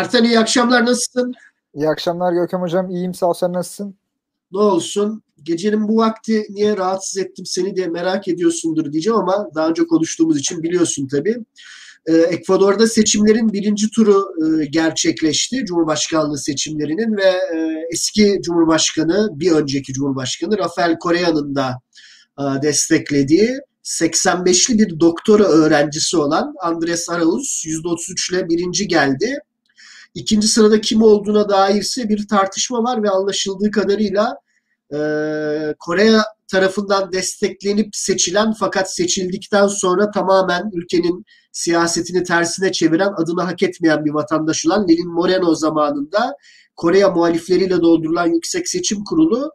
Ertan iyi akşamlar nasılsın? İyi akşamlar Gökhan Hocam. İyiyim sağ ol sen nasılsın? Ne olsun? Gecenin bu vakti niye rahatsız ettim seni diye merak ediyorsundur diyeceğim ama daha önce konuştuğumuz için biliyorsun tabii. Ee, Ekvador'da seçimlerin birinci turu e, gerçekleşti. Cumhurbaşkanlığı seçimlerinin ve e, eski Cumhurbaşkanı, bir önceki Cumhurbaşkanı Rafael Correa'nın da e, desteklediği 85'li bir doktora öğrencisi olan Andres Arauz %33 ile birinci geldi. İkinci sırada kim olduğuna dair ise bir tartışma var ve anlaşıldığı kadarıyla e, Kore tarafından desteklenip seçilen fakat seçildikten sonra tamamen ülkenin siyasetini tersine çeviren adını hak etmeyen bir vatandaş olan Lenin Moreno zamanında Kore muhalifleriyle doldurulan Yüksek Seçim Kurulu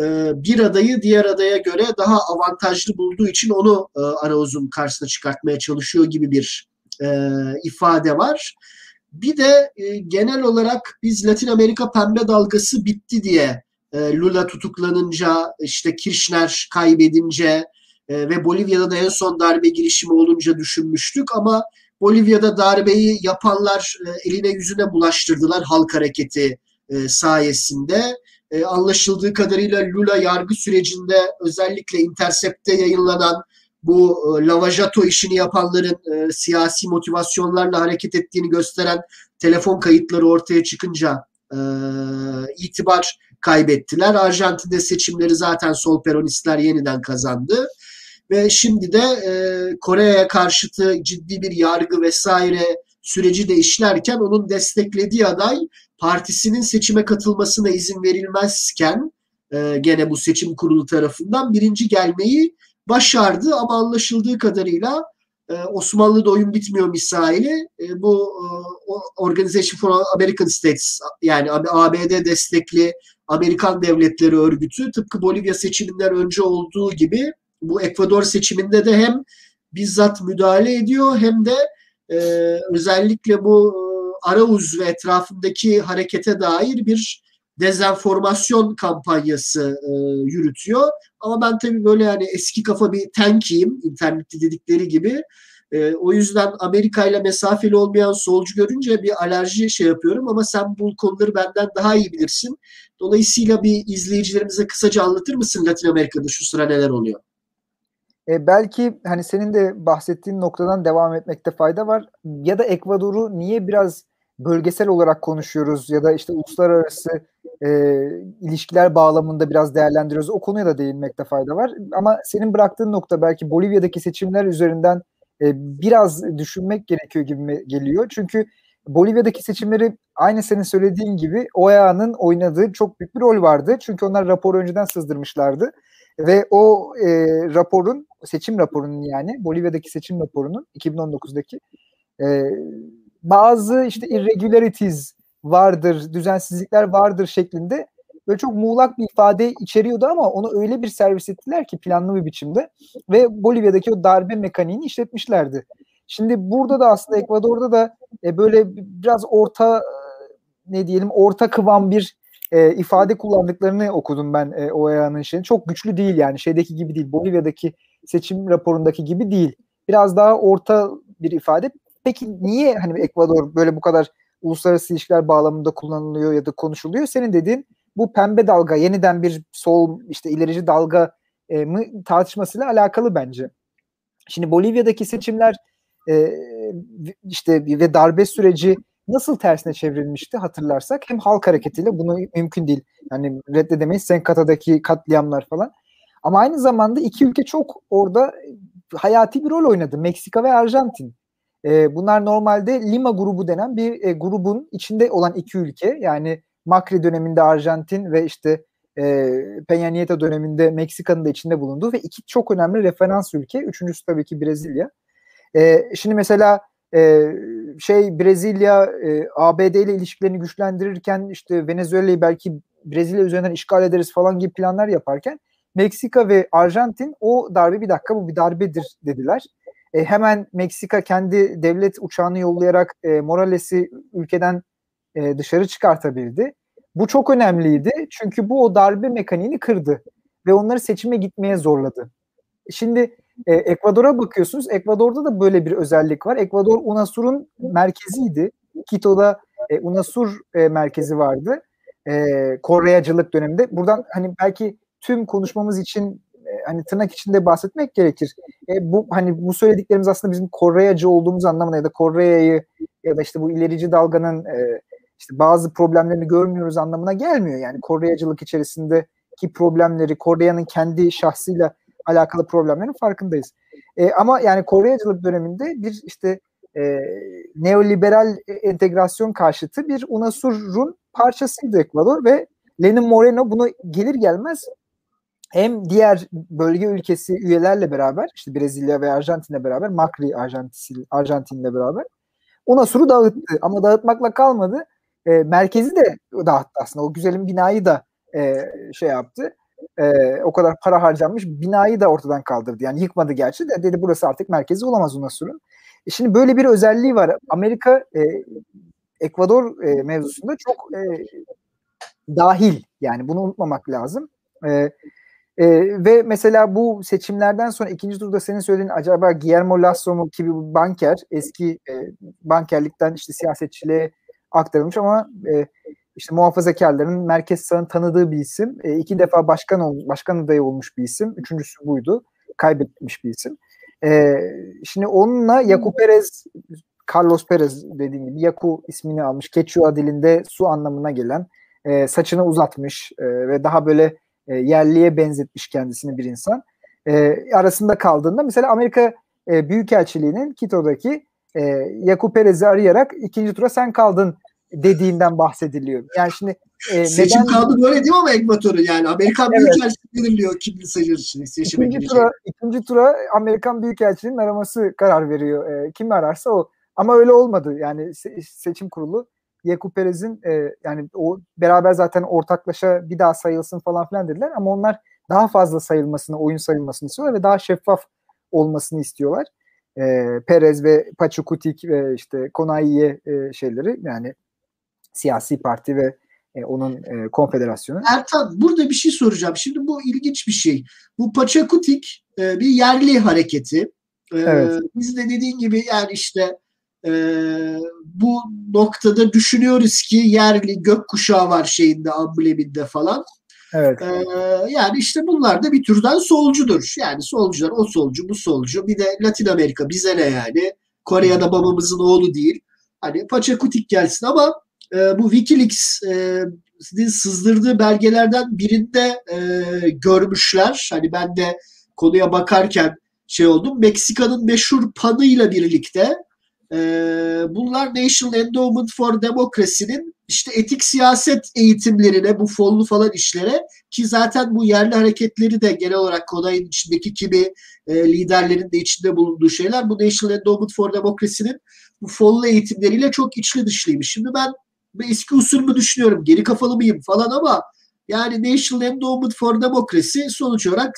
e, bir adayı diğer adaya göre daha avantajlı bulduğu için onu e, Arauz'un karşısına çıkartmaya çalışıyor gibi bir e, ifade var. Bir de e, genel olarak biz Latin Amerika pembe dalgası bitti diye e, Lula tutuklanınca işte Kirchner kaybedince e, ve Bolivya'da da en son darbe girişimi olunca düşünmüştük ama Bolivya'da darbeyi yapanlar e, eline yüzüne bulaştırdılar halk hareketi e, sayesinde. E, anlaşıldığı kadarıyla Lula yargı sürecinde özellikle Intercept'te yayınlanan bu e, lavajato işini yapanların e, siyasi motivasyonlarla hareket ettiğini gösteren telefon kayıtları ortaya çıkınca e, itibar kaybettiler. Arjantin'de seçimleri zaten sol peronistler yeniden kazandı. Ve şimdi de e, Kore'ye karşıtı ciddi bir yargı vesaire süreci de işlerken onun desteklediği aday partisinin seçime katılmasına izin verilmezken e, gene bu seçim kurulu tarafından birinci gelmeyi başardı ama anlaşıldığı kadarıyla e, Osmanlı'da oyun bitmiyor misali e, bu e, Organization for American States yani ABD destekli Amerikan devletleri örgütü tıpkı Bolivya seçiminden önce olduğu gibi bu Ekvador seçiminde de hem bizzat müdahale ediyor hem de e, özellikle bu e, Arauz ve etrafındaki harekete dair bir dezenformasyon kampanyası e, yürütüyor. Ama ben tabii böyle yani eski kafa bir tankiyim internette dedikleri gibi. E, o yüzden Amerika ile mesafeli olmayan solcu görünce bir alerji şey yapıyorum ama sen bu konuları benden daha iyi bilirsin. Dolayısıyla bir izleyicilerimize kısaca anlatır mısın Latin Amerika'da şu sıra neler oluyor? E, belki hani senin de bahsettiğin noktadan devam etmekte fayda var. Ya da Ekvador'u niye biraz bölgesel olarak konuşuyoruz ya da işte uluslararası e, ilişkiler bağlamında biraz değerlendiriyoruz. O konuya da değinmekte fayda var. Ama senin bıraktığın nokta belki Bolivya'daki seçimler üzerinden e, biraz düşünmek gerekiyor gibi geliyor. Çünkü Bolivya'daki seçimleri aynı senin söylediğin gibi OEA'nın oynadığı çok büyük bir rol vardı. Çünkü onlar raporu önceden sızdırmışlardı. Ve o e, raporun, seçim raporunun yani Bolivya'daki seçim raporunun 2019'daki e, bazı işte irregularities vardır, düzensizlikler vardır şeklinde böyle çok muğlak bir ifade içeriyordu ama onu öyle bir servis ettiler ki planlı bir biçimde ve Bolivya'daki o darbe mekaniğini işletmişlerdi. Şimdi burada da aslında Ekvador'da da e, böyle biraz orta ne diyelim orta kıvam bir e, ifade kullandıklarını okudum ben e, OEA'nın şeyini. Çok güçlü değil yani şeydeki gibi değil. Bolivya'daki seçim raporundaki gibi değil. Biraz daha orta bir ifade. Peki niye hani Ekvador böyle bu kadar uluslararası ilişkiler bağlamında kullanılıyor ya da konuşuluyor? Senin dediğin bu pembe dalga yeniden bir sol işte ilerici dalga e, mı tartışmasıyla alakalı bence. Şimdi Bolivya'daki seçimler e, işte ve darbe süreci nasıl tersine çevrilmişti hatırlarsak hem halk hareketiyle bunu mümkün değil. Yani reddedemeyiz Senkata'daki katliamlar falan. Ama aynı zamanda iki ülke çok orada hayati bir rol oynadı. Meksika ve Arjantin. E, bunlar normalde Lima grubu denen bir e, grubun içinde olan iki ülke. Yani Macri döneminde Arjantin ve işte e, Peña Nieto döneminde Meksika'nın da içinde bulunduğu ve iki çok önemli referans ülke. Üçüncüsü tabii ki Brezilya. E, şimdi mesela e, şey Brezilya e, ABD ile ilişkilerini güçlendirirken işte Venezuela'yı belki Brezilya üzerinden işgal ederiz falan gibi planlar yaparken Meksika ve Arjantin o darbe bir dakika bu bir darbedir dediler. E, hemen Meksika kendi devlet uçağını yollayarak e, Morales'i ülkeden e, dışarı çıkartabildi. Bu çok önemliydi çünkü bu o darbe mekaniğini kırdı ve onları seçime gitmeye zorladı. Şimdi e, Ekvador'a bakıyorsunuz. Ekvador'da da böyle bir özellik var. Ekvador UNASUR'un merkeziydi. Quito'da e, UNASUR e, merkezi vardı. E, Koreyacılık döneminde. Buradan hani belki tüm konuşmamız için e, hani tırnak içinde bahsetmek gerekir. E, bu hani bu söylediklerimiz aslında bizim Koreyacı olduğumuz anlamına ya da Kore'yi ya da işte bu ilerici dalganın e, işte bazı problemlerini görmüyoruz anlamına gelmiyor. Yani Koreyacılık içerisindeki problemleri, Kore'nin kendi şahsıyla alakalı problemlerin farkındayız. E, ama yani Koreyacılık döneminde bir işte e, neoliberal entegrasyon karşıtı bir UNASUR'un parçasıydı Ekvador ve Lenin Moreno bunu gelir gelmez hem diğer bölge ülkesi üyelerle beraber işte Brezilya ve Arjantin'le beraber Macri Arjantin, Arjantin'le beraber UNASUR'u dağıttı ama dağıtmakla kalmadı. E, merkezi de dağıttı aslında. O güzelim binayı da e, şey yaptı. E, o kadar para harcanmış binayı da ortadan kaldırdı. Yani yıkmadı gerçi de dedi burası artık merkezi olamaz UNASUR'un. E şimdi böyle bir özelliği var. Amerika e, Ekvador e, mevzusunda çok e, dahil. Yani bunu unutmamak lazım. E, e, ve mesela bu seçimlerden sonra ikinci turda senin söylediğin acaba Guillermo Lasso mu gibi bir banker eski e, bankerlikten işte siyasetçiliğe aktarılmış ama e, işte muhafazakarların merkez sağın tanıdığı bir isim. E, iki defa başkan ol, başkan adayı olmuş bir isim. Üçüncüsü buydu. Kaybetmiş bir isim. E, şimdi onunla Yaku Perez Carlos Perez dediğim gibi Yaku ismini almış. Quechua dilinde su anlamına gelen e, saçını uzatmış e, ve daha böyle e, yerliye benzetmiş kendisini bir insan. E, arasında kaldığında mesela Amerika e, Büyükelçiliği'nin Quito'daki e, Yaku Perez'i arayarak ikinci tura sen kaldın dediğinden bahsediliyor. Yani şimdi e, seçim neden... kaldı böyle değil mi ama Ekvator'u yani Amerikan evet. Büyükelçiliği belirliyor kim sayılır seçime ikinci tura, ikinci tura Amerikan Büyükelçiliği'nin araması karar veriyor. E, kim ararsa o. Ama öyle olmadı. Yani se- seçim kurulu Yeku Perez'in e, yani o beraber zaten ortaklaşa bir daha sayılsın falan filan dediler ama onlar daha fazla sayılmasını, oyun sayılmasını istiyorlar ve daha şeffaf olmasını istiyorlar. E, Perez ve Pachukutik ve işte Konaiye e, şeyleri yani siyasi parti ve e, onun e, konfederasyonu. Ertan burada bir şey soracağım. Şimdi bu ilginç bir şey. Bu Pachakutik e, bir yerli hareketi. E, evet. Biz de dediğin gibi yani işte e, noktada düşünüyoruz ki yerli gökkuşağı var şeyinde ambleminde falan. Evet. Ee, yani işte bunlar da bir türden solcudur. Yani solcular o solcu bu solcu. Bir de Latin Amerika bize ne yani. Kore'de babamızın oğlu değil. Hani Paçakutik gelsin ama e, bu Wikileaks'in e, sızdırdığı belgelerden birinde e, görmüşler. Hani ben de konuya bakarken şey oldum. Meksika'nın meşhur panıyla birlikte e, bunlar National Endowment for Democracy'nin işte etik siyaset eğitimlerine, bu fonlu falan işlere ki zaten bu yerli hareketleri de genel olarak Konay'ın içindeki kimi e, liderlerin de içinde bulunduğu şeyler bu National Endowment for Democracy'nin bu fonlu eğitimleriyle çok içli dışlıymış. Şimdi ben eski usul mü düşünüyorum, geri kafalı mıyım falan ama yani National Endowment for Democracy sonuç olarak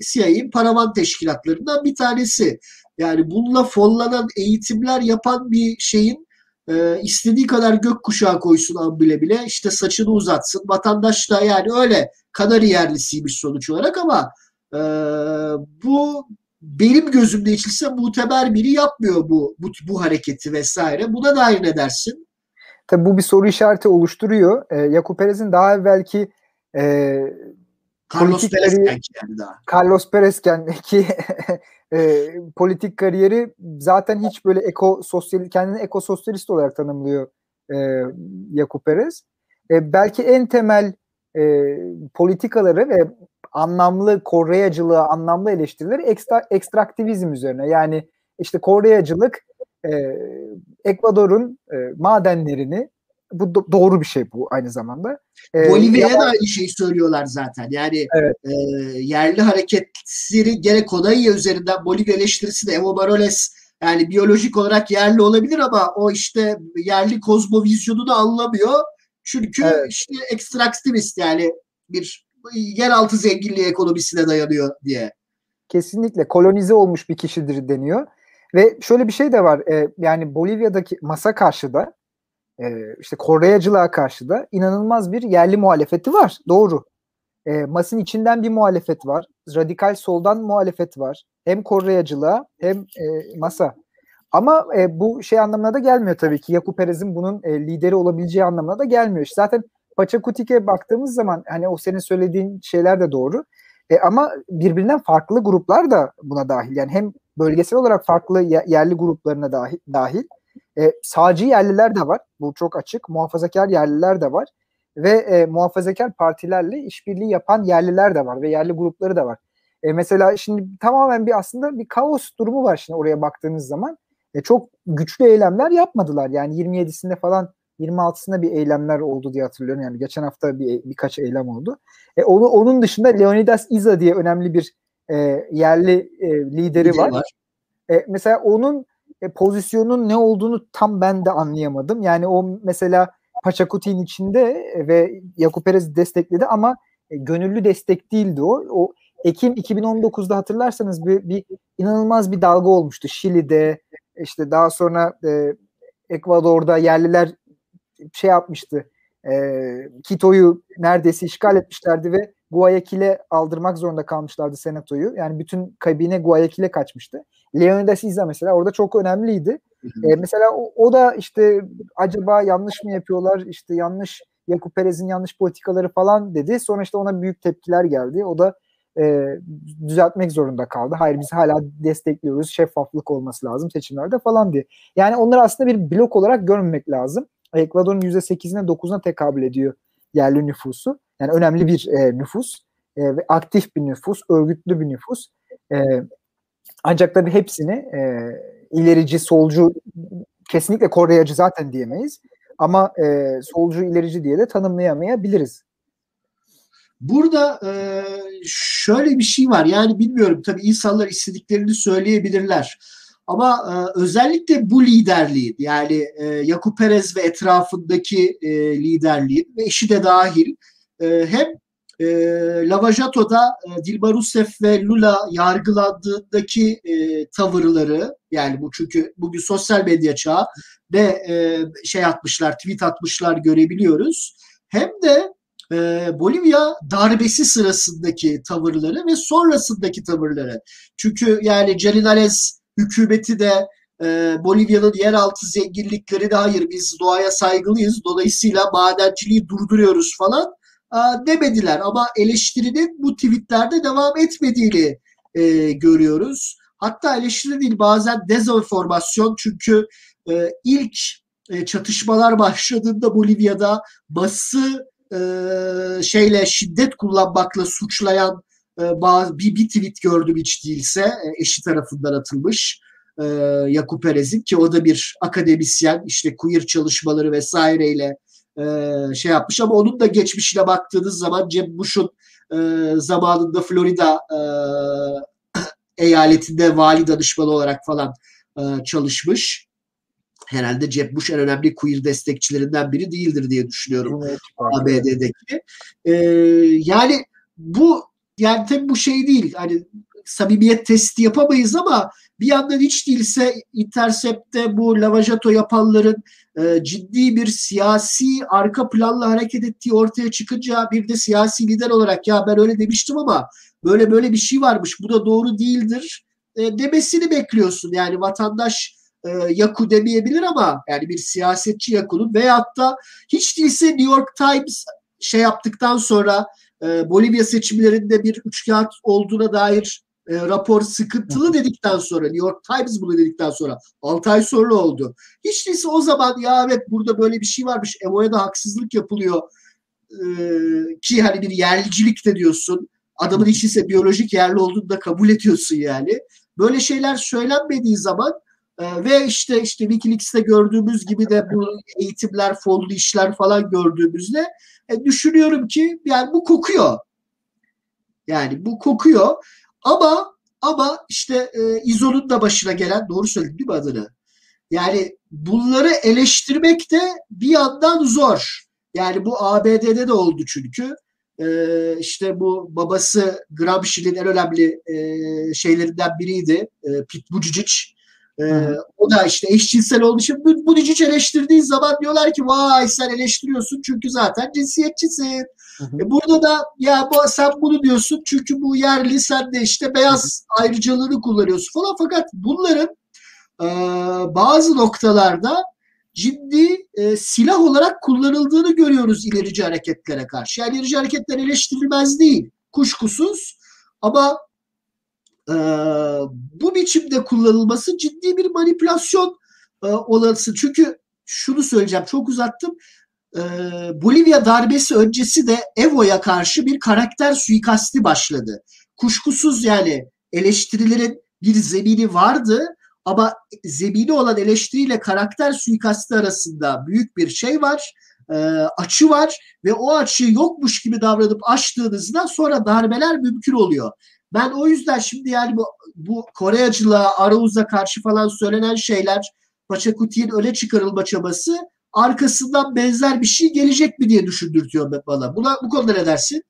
CIA'in paravan teşkilatlarından bir tanesi. Yani bununla fonlanan eğitimler yapan bir şeyin e, istediği kadar gökkuşağı koysun ambile bile işte saçını uzatsın. Vatandaş da yani öyle Kanari yerlisiymiş sonuç olarak ama e, bu benim gözümde içilse muteber biri yapmıyor bu, bu bu hareketi vesaire. Buna dair ne dersin? Tabii bu bir soru işareti oluşturuyor. E, Yakup Perez'in daha evvelki e, Carlos Perez'ken yani daha. Carlos Perez'ken ki e, politik kariyeri zaten hiç böyle eko sosyal kendini eko sosyalist olarak tanımlıyor e, Yakup Perez. E, belki en temel e, politikaları ve anlamlı Koreyacılığa anlamlı eleştirileri ekstra, ekstraktivizm üzerine. Yani işte Koreyacılık e, Ekvador'un e, madenlerini bu do- doğru bir şey bu aynı zamanda. Ee, Bolivya'ya da aynı şeyi söylüyorlar zaten. Yani evet. e, yerli hareketleri gerek Kodaiya üzerinden Bolivya eleştirisi de Evo Morales yani biyolojik olarak yerli olabilir ama o işte yerli kozmovizyonunu anlamıyor. Çünkü evet. işte ekstraktivist yani bir yeraltı zenginliği ekonomisine dayanıyor diye. Kesinlikle kolonize olmuş bir kişidir deniyor. Ve şöyle bir şey de var. E, yani Bolivya'daki masa karşıda e, işte Koreyacılığa karşı da inanılmaz bir yerli muhalefeti var. Doğru. E, Mas'ın içinden bir muhalefet var. Radikal soldan muhalefet var. Hem Koreyacılığa hem e, Mas'a. Ama e, bu şey anlamına da gelmiyor tabii ki. Yakup Perez'in bunun e, lideri olabileceği anlamına da gelmiyor. Zaten Paçakutik'e baktığımız zaman hani o senin söylediğin şeyler de doğru. E, ama birbirinden farklı gruplar da buna dahil. Yani hem bölgesel olarak farklı yerli gruplarına dahil. dahil. E, sağcı yerliler de var. Bu çok açık. Muhafazakar yerliler de var. Ve e, muhafazakar partilerle işbirliği yapan yerliler de var ve yerli grupları da var. E, mesela şimdi tamamen bir aslında bir kaos durumu var şimdi oraya baktığınız zaman. E, çok güçlü eylemler yapmadılar. Yani 27'sinde falan 26'sında bir eylemler oldu diye hatırlıyorum. Yani geçen hafta bir birkaç eylem oldu. E, onu, onun dışında Leonidas Iza diye önemli bir e, yerli e, lideri var. var. E, mesela onun e, pozisyonun ne olduğunu tam ben de anlayamadım. Yani o mesela Paçakutin içinde ve Yakup Perez destekledi ama e, gönüllü destek değildi o. O Ekim 2019'da hatırlarsanız bir, bir inanılmaz bir dalga olmuştu. Şili'de işte daha sonra e, Ekvador'da yerliler şey yapmıştı. E, Quito'yu neredeyse işgal etmişlerdi ve Guayaquil'e aldırmak zorunda kalmışlardı senatoyu. Yani bütün kabine Guayaquil'e kaçmıştı. Leonidas Iza mesela orada çok önemliydi. E, mesela o, o da işte acaba yanlış mı yapıyorlar işte yanlış Yakup Perez'in yanlış politikaları falan dedi. Sonra işte ona büyük tepkiler geldi. O da e, düzeltmek zorunda kaldı. Hayır biz hala destekliyoruz. Şeffaflık olması lazım seçimlerde falan diye. Yani onları aslında bir blok olarak görmemek lazım. Ekvador'un %8'ine 9'una tekabül ediyor yerli nüfusu. Yani önemli bir e, nüfus e, ve aktif bir nüfus, örgütlü bir nüfus. E, ancak tabii hepsini e, ilerici, solcu, kesinlikle Koreyacı zaten diyemeyiz. Ama e, solcu, ilerici diye de tanımlayamayabiliriz. Burada e, şöyle bir şey var. Yani bilmiyorum tabii insanlar istediklerini söyleyebilirler. Ama e, özellikle bu liderliğin yani e, Yakup Perez ve etrafındaki e, liderliğin ve eşi de dahil e, hem e, Lavajato'da e, Dilma Rousseff ve Lula yargılandığındaki e, tavırları yani bu çünkü bugün sosyal medya çağı ve e, şey atmışlar tweet atmışlar görebiliyoruz. Hem de e, Bolivya darbesi sırasındaki tavırları ve sonrasındaki tavırları. Çünkü yani Celinales hükümeti de e, Bolivya'nın yeraltı zenginlikleri de hayır biz doğaya saygılıyız dolayısıyla madenciliği durduruyoruz falan demediler. Ama eleştirinin bu tweetlerde devam etmediğini e, görüyoruz. Hatta eleştiri değil bazen dezenformasyon çünkü e, ilk e, çatışmalar başladığında Bolivya'da bası e, şeyle şiddet kullanmakla suçlayan e, bazı bir, bir tweet gördüm hiç değilse e, eşi tarafından atılmış e, Yakup Perez'in ki o da bir akademisyen işte queer çalışmaları vesaireyle e, şey yapmış ama onun da geçmişine baktığınız zaman Jeb Bush'un e, zamanında Florida e, eyaletinde vali danışmanı olarak falan e, çalışmış. Herhalde Jeb Bush en önemli queer destekçilerinden biri değildir diye düşünüyorum evet, ABD'deki. E, yani bu yani tabii bu şey değil. Hani samimiyet testi yapamayız ama bir yandan hiç değilse Intercept'te bu lavajato yapanların e, ciddi bir siyasi arka planla hareket ettiği ortaya çıkınca bir de siyasi lider olarak ya ben öyle demiştim ama böyle böyle bir şey varmış bu da doğru değildir e, demesini bekliyorsun. Yani vatandaş e, Yaku demeyebilir ama yani bir siyasetçi Yaku'nun veyahut da hiç değilse New York Times şey yaptıktan sonra e, Bolivya seçimlerinde bir üçkağıt olduğuna dair e, rapor sıkıntılı dedikten sonra New York Times bunu dedikten sonra 6 ay sonra oldu. Hiç değilse o zaman ya evet burada böyle bir şey varmış Emo'ya da haksızlık yapılıyor e, ki hani bir yerlicilik de diyorsun. Adamın hiç değilse biyolojik yerli olduğunu da kabul ediyorsun yani. Böyle şeyler söylenmediği zaman e, ve işte işte Wikileaks'te gördüğümüz gibi de bu eğitimler, fonlu işler falan gördüğümüzde e, düşünüyorum ki yani bu kokuyor. Yani bu kokuyor. Ama ama işte e, İzo'nun da başına gelen doğru söyledim değil mi adını? Yani bunları eleştirmek de bir yandan zor. Yani bu ABD'de de oldu çünkü. Ee, işte bu babası Gramsci'nin en önemli e, şeylerinden biriydi. E, Pete Buttigieg. Ee, o da işte eşcinsel olduğu için bu, bu hiç eleştirdiği zaman diyorlar ki vay sen eleştiriyorsun çünkü zaten cinsiyetçisin. E burada da ya bu, sen bunu diyorsun çünkü bu yerli sen de işte beyaz ayrıcalığını kullanıyorsun falan fakat bunların e, bazı noktalarda ciddi e, silah olarak kullanıldığını görüyoruz ilerici hareketlere karşı. Yani ilerici hareketler eleştirilmez değil kuşkusuz ama e, bu biçimde kullanılması ciddi bir manipülasyon e, olası. Çünkü şunu söyleyeceğim çok uzattım. E, Bolivya darbesi öncesi de Evo'ya karşı bir karakter suikasti başladı. Kuşkusuz yani eleştirilerin bir zemini vardı ama zemini olan eleştiriyle karakter suikasti arasında büyük bir şey var, e, açı var ve o açıyı yokmuş gibi davranıp açtığınızda sonra darbeler mümkün oluyor. Ben o yüzden şimdi yani bu, bu Koreyacılığa, Arauz'a karşı falan söylenen şeyler, Paçakuti'nin öne çıkarılma çabası arkasından benzer bir şey gelecek mi diye düşündürtüyor bana. Buna, bu konuda ne dersin?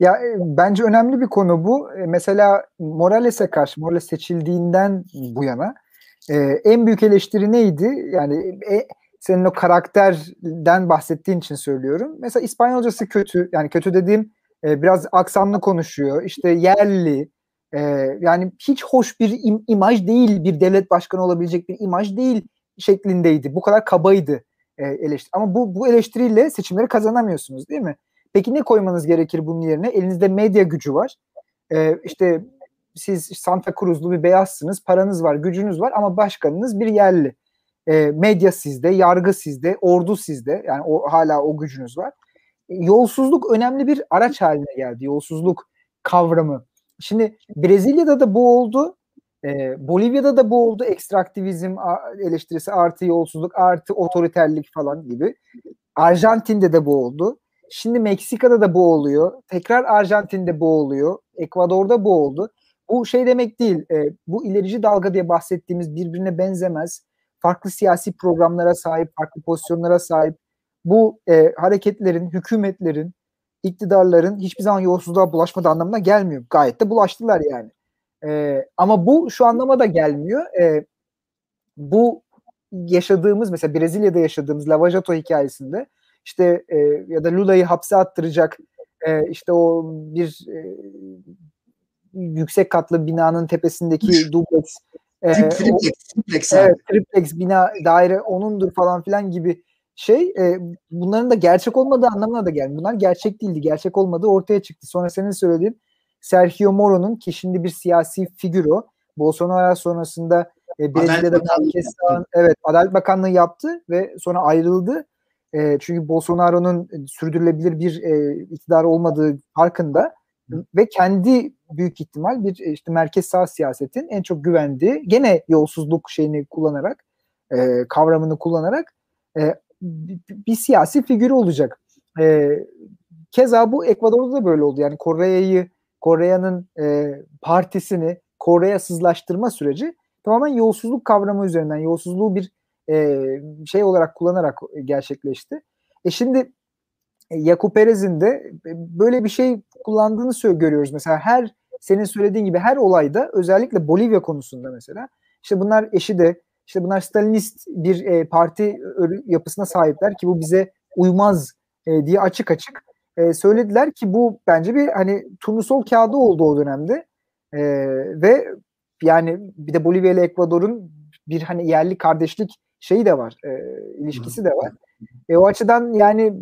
Ya e, bence önemli bir konu bu. E, mesela Morales'e karşı, Morales seçildiğinden bu yana e, en büyük eleştiri neydi? Yani e, senin o karakterden bahsettiğin için söylüyorum. Mesela İspanyolcası kötü. Yani kötü dediğim e, biraz aksanlı konuşuyor. İşte yerli. E, yani hiç hoş bir im, imaj değil. Bir devlet başkanı olabilecek bir imaj değil şeklindeydi. Bu kadar kabaydı e, eleştiri. Ama bu, bu eleştiriyle seçimleri kazanamıyorsunuz değil mi? Peki ne koymanız gerekir bunun yerine? Elinizde medya gücü var. Ee, işte siz Santa Cruz'lu bir beyazsınız, paranız var, gücünüz var ama başkanınız bir yerli. Ee, medya sizde, yargı sizde, ordu sizde. Yani o hala o gücünüz var. E, yolsuzluk önemli bir araç haline geldi. Yolsuzluk kavramı. Şimdi Brezilya'da da bu oldu. E, Bolivya'da da bu oldu. Ekstraktivizm eleştirisi artı yolsuzluk artı otoriterlik falan gibi. Arjantin'de de bu oldu. Şimdi Meksika'da da bu oluyor. Tekrar Arjantin'de bu oluyor. Ekvador'da bu oldu. Bu şey demek değil. E, bu ilerici dalga diye bahsettiğimiz birbirine benzemez. Farklı siyasi programlara sahip, farklı pozisyonlara sahip. Bu e, hareketlerin, hükümetlerin, iktidarların hiçbir zaman yolsuzluğa bulaşmadığı anlamına gelmiyor. Gayet de bulaştılar yani. E, ama bu şu anlama da gelmiyor. E, bu yaşadığımız mesela Brezilya'da yaşadığımız Lava Jato hikayesinde işte e, ya da Lula'yı hapse attıracak e, işte o bir e, yüksek katlı binanın tepesindeki dubleks e, triplex, triplex, evet, triplex bina daire onundur falan filan gibi şey e, bunların da gerçek olmadığı anlamına da geldi. Bunlar gerçek değildi. Gerçek olmadığı ortaya çıktı. Sonra senin söylediğin Sergio Moro'nun ki şimdi bir siyasi figür o. Bolsonaro sonrasında e, Brezilya'da merkez evet Adalet Bakanlığı yaptı ve sonra ayrıldı e, çünkü Bolsonaro'nun sürdürülebilir bir e, iktidar olmadığı farkında ve kendi büyük ihtimal bir e, işte merkez sağ siyasetin en çok güvendiği gene yolsuzluk şeyini kullanarak e, kavramını kullanarak e, bir, bir siyasi figürü olacak. E, keza bu Ekvador'da da böyle oldu. Yani Kore'yi Kore'nin e, partisini Kore'ye süreci tamamen yolsuzluk kavramı üzerinden yolsuzluğu bir e, şey olarak kullanarak gerçekleşti. E şimdi e, Yakup Perez'in de e, böyle bir şey kullandığını görüyoruz. Mesela her senin söylediğin gibi her olayda özellikle Bolivya konusunda mesela işte bunlar eşi de işte bunlar Stalinist bir e, parti yapısına sahipler ki bu bize uymaz e, diye açık açık e, söylediler ki bu bence bir hani turnusol kağıdı oldu o dönemde e, ve yani bir de Bolivya ile Ekvador'un bir hani yerli kardeşlik şeyi de var, e, ilişkisi de var. E, o açıdan yani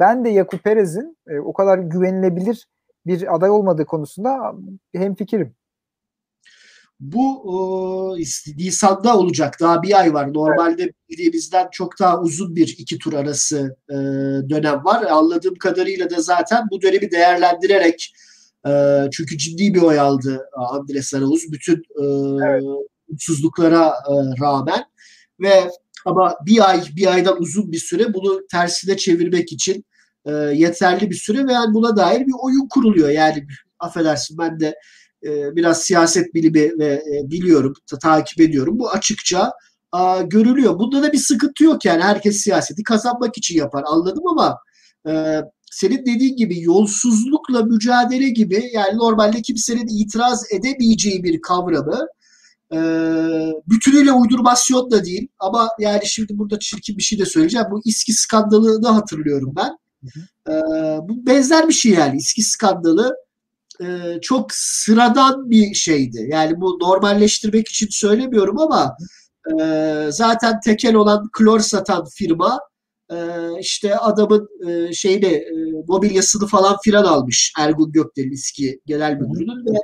ben de Yakup Perez'in e, o kadar güvenilebilir bir aday olmadığı konusunda hem fikrim. Bu e, Nisan'da olacak. Daha bir ay var. Normalde bildiğimizden çok daha uzun bir iki tur arası e, dönem var. Anladığım kadarıyla da zaten bu dönemi değerlendirerek e, çünkü ciddi bir oy aldı Andres Arauz bütün e, evet. mutsuzluklara e, rağmen ve ama bir ay, bir aydan uzun bir süre bunu tersine çevirmek için e, yeterli bir süre ve yani buna dair bir oyun kuruluyor. Yani affedersin ben de e, biraz siyaset bilimi ve e, biliyorum, ta, takip ediyorum. Bu açıkça a, görülüyor. Bunda da bir sıkıntı yok yani. Herkes siyaseti kazanmak için yapar. Anladım ama e, senin dediğin gibi yolsuzlukla mücadele gibi yani normalde kimsenin itiraz edemeyeceği bir kavramı e, bütünüyle uydurmasyon da değil ama yani şimdi burada çirkin bir şey de söyleyeceğim. Bu İSKİ skandalını hatırlıyorum ben. E, bu benzer bir şey yani. İSKİ skandalı e, çok sıradan bir şeydi. Yani bu normalleştirmek için söylemiyorum ama E, zaten tekel olan klor satan firma e, işte adamın e, şeyini e, mobilyasını falan filan almış Ergun Gökdel'in eski genel müdürünün ve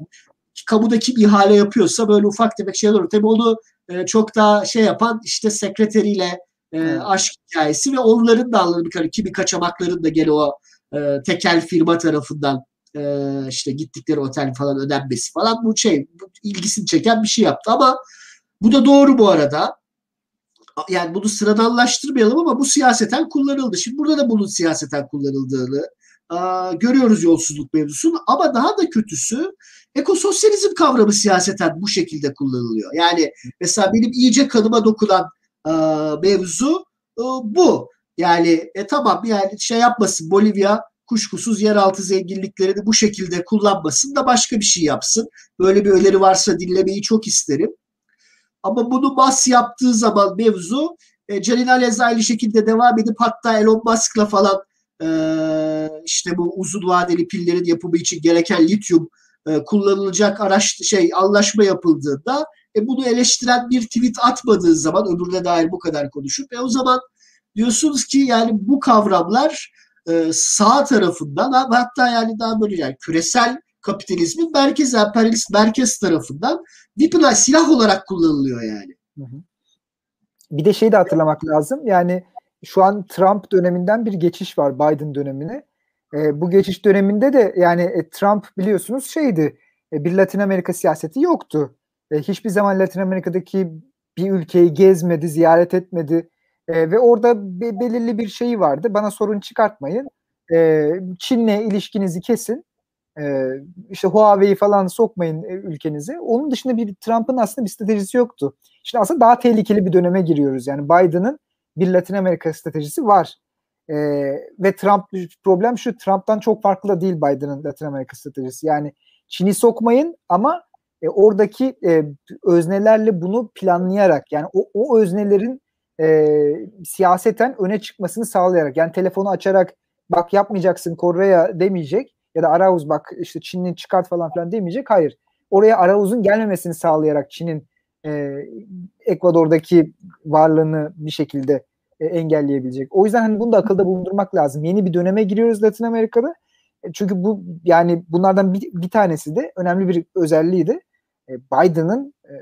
kamuda kim ihale yapıyorsa böyle ufak tefek şeyler olur. Tabii onu e, çok daha şey yapan işte sekreteriyle e, aşk hikayesi ve onların da anladığım kadarıyla kimi kaçamakların da gene o e, tekel firma tarafından e, işte gittikleri otel falan ödenmesi falan bu şey bu ilgisini çeken bir şey yaptı ama bu da doğru bu arada. Yani bunu sıradanlaştırmayalım ama bu siyaseten kullanıldı. Şimdi burada da bunun siyaseten kullanıldığını aa, görüyoruz yolsuzluk mevzusunu ama daha da kötüsü ekososyalizm kavramı siyaseten bu şekilde kullanılıyor. Yani mesela benim iyice kanıma dokunan aa, mevzu aa, bu. Yani e, tamam yani şey yapmasın Bolivya kuşkusuz yeraltı zenginliklerini bu şekilde kullanmasın da başka bir şey yapsın. Böyle bir öneri varsa dinlemeyi çok isterim. Ama bunu bas yaptığı zaman mevzu e, Celil aynı şekilde devam edip hatta Elon Musk'la falan e, işte bu uzun vadeli pillerin yapımı için gereken lityum e, kullanılacak araç şey anlaşma yapıldığında e, bunu eleştiren bir tweet atmadığı zaman öbürüne dair bu kadar konuşup e, o zaman diyorsunuz ki yani bu kavramlar e, sağ tarafından hatta yani daha böyle yani küresel kapitalizmin merkez emperyalist merkez tarafından weaponize silah olarak kullanılıyor yani. Bir de şeyi de hatırlamak lazım. Yani şu an Trump döneminden bir geçiş var Biden dönemine. E, bu geçiş döneminde de yani e, Trump biliyorsunuz şeydi e, bir Latin Amerika siyaseti yoktu. E, hiçbir zaman Latin Amerika'daki bir ülkeyi gezmedi, ziyaret etmedi. E, ve orada be, belirli bir şeyi vardı. Bana sorun çıkartmayın. E, Çin'le ilişkinizi kesin. E, işte Huawei'yi falan sokmayın e, ülkenize. Onun dışında bir Trump'ın aslında bir stratejisi yoktu. Şimdi aslında daha tehlikeli bir döneme giriyoruz. Yani Biden'ın bir Latin Amerika stratejisi var. E, ve Trump problem şu Trump'tan çok farklı da değil Biden'ın Latin Amerika stratejisi. Yani Çin'i sokmayın ama e, oradaki e, öznelerle bunu planlayarak yani o, o öznelerin e, siyaseten öne çıkmasını sağlayarak yani telefonu açarak bak yapmayacaksın Kore'ye demeyecek ya da Arauz bak işte Çin'in çıkart falan filan demeyecek. Hayır. Oraya Arauz'un gelmemesini sağlayarak Çin'in e, Ekvador'daki varlığını bir şekilde e, engelleyebilecek. O yüzden hani bunu da akılda bulundurmak lazım. Yeni bir döneme giriyoruz Latin Amerika'da. E, çünkü bu yani bunlardan bir, bir tanesi de önemli bir özelliği de e, Biden'ın e,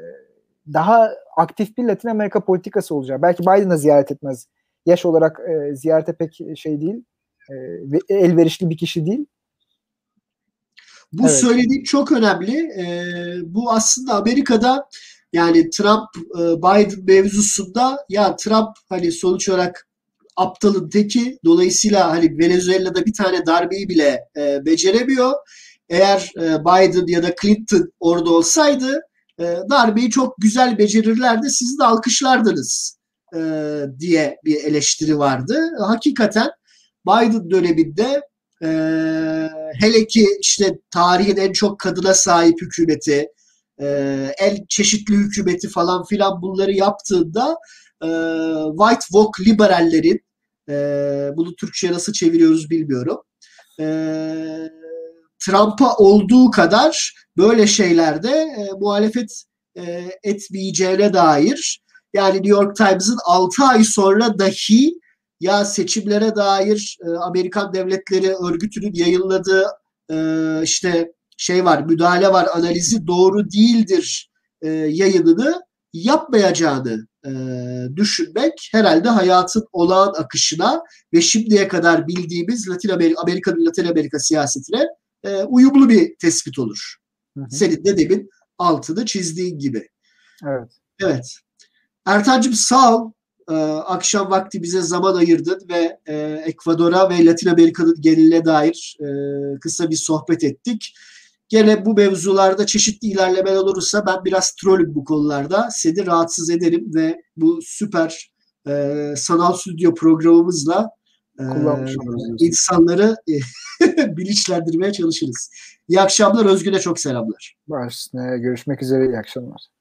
daha aktif bir Latin Amerika politikası olacak. Belki Biden da ziyaret etmez. Yaş olarak e, ziyarete pek şey değil. E, elverişli bir kişi değil. Bu evet. söylediğim çok önemli. E, bu aslında Amerika'da yani Trump e, Biden mevzusunda ya Trump hani sonuç olarak aptalın teki dolayısıyla hani Venezuela'da bir tane darbeyi bile e, beceremiyor. Eğer e, Biden ya da Clinton orada olsaydı e, darbeyi çok güzel becerirlerdi siz de alkışlardınız e, diye bir eleştiri vardı. Hakikaten Biden döneminde e, hele ki işte tarihin en çok kadına sahip hükümeti, e, en çeşitli hükümeti falan filan bunları yaptığında e, White Walk liberallerin e, bunu Türkçe nasıl çeviriyoruz bilmiyorum. E, Trump'a olduğu kadar böyle şeylerde e, muhalefet e, etmeyeceğine dair yani New York Times'ın 6 ay sonra dahi ya seçimlere dair e, Amerikan Devletleri Örgütü'nün yayınladığı e, işte şey var, müdahale var, analizi doğru değildir e, yayınını yapmayacağını e, düşünmek herhalde hayatın olağan akışına ve şimdiye kadar bildiğimiz Latin Amerika, Amerika'nın Latin Amerika siyasetine e, uyumlu bir tespit olur. Hı hı. Senin de demin altını çizdiğin gibi. Evet. Evet. Ertan'cığım sağ ol. Ee, akşam vakti bize zaman ayırdın ve e, Ekvador'a ve Latin Amerika'nın geniline dair e, kısa bir sohbet ettik. Gene bu mevzularda çeşitli ilerlemeler olursa ben biraz trollüm bu konularda. Seni rahatsız ederim ve bu süper e, sanal stüdyo programımızla e, insanları e, bilinçlendirmeye çalışırız. İyi akşamlar. Özgür'e çok selamlar. Baş, görüşmek üzere. İyi akşamlar.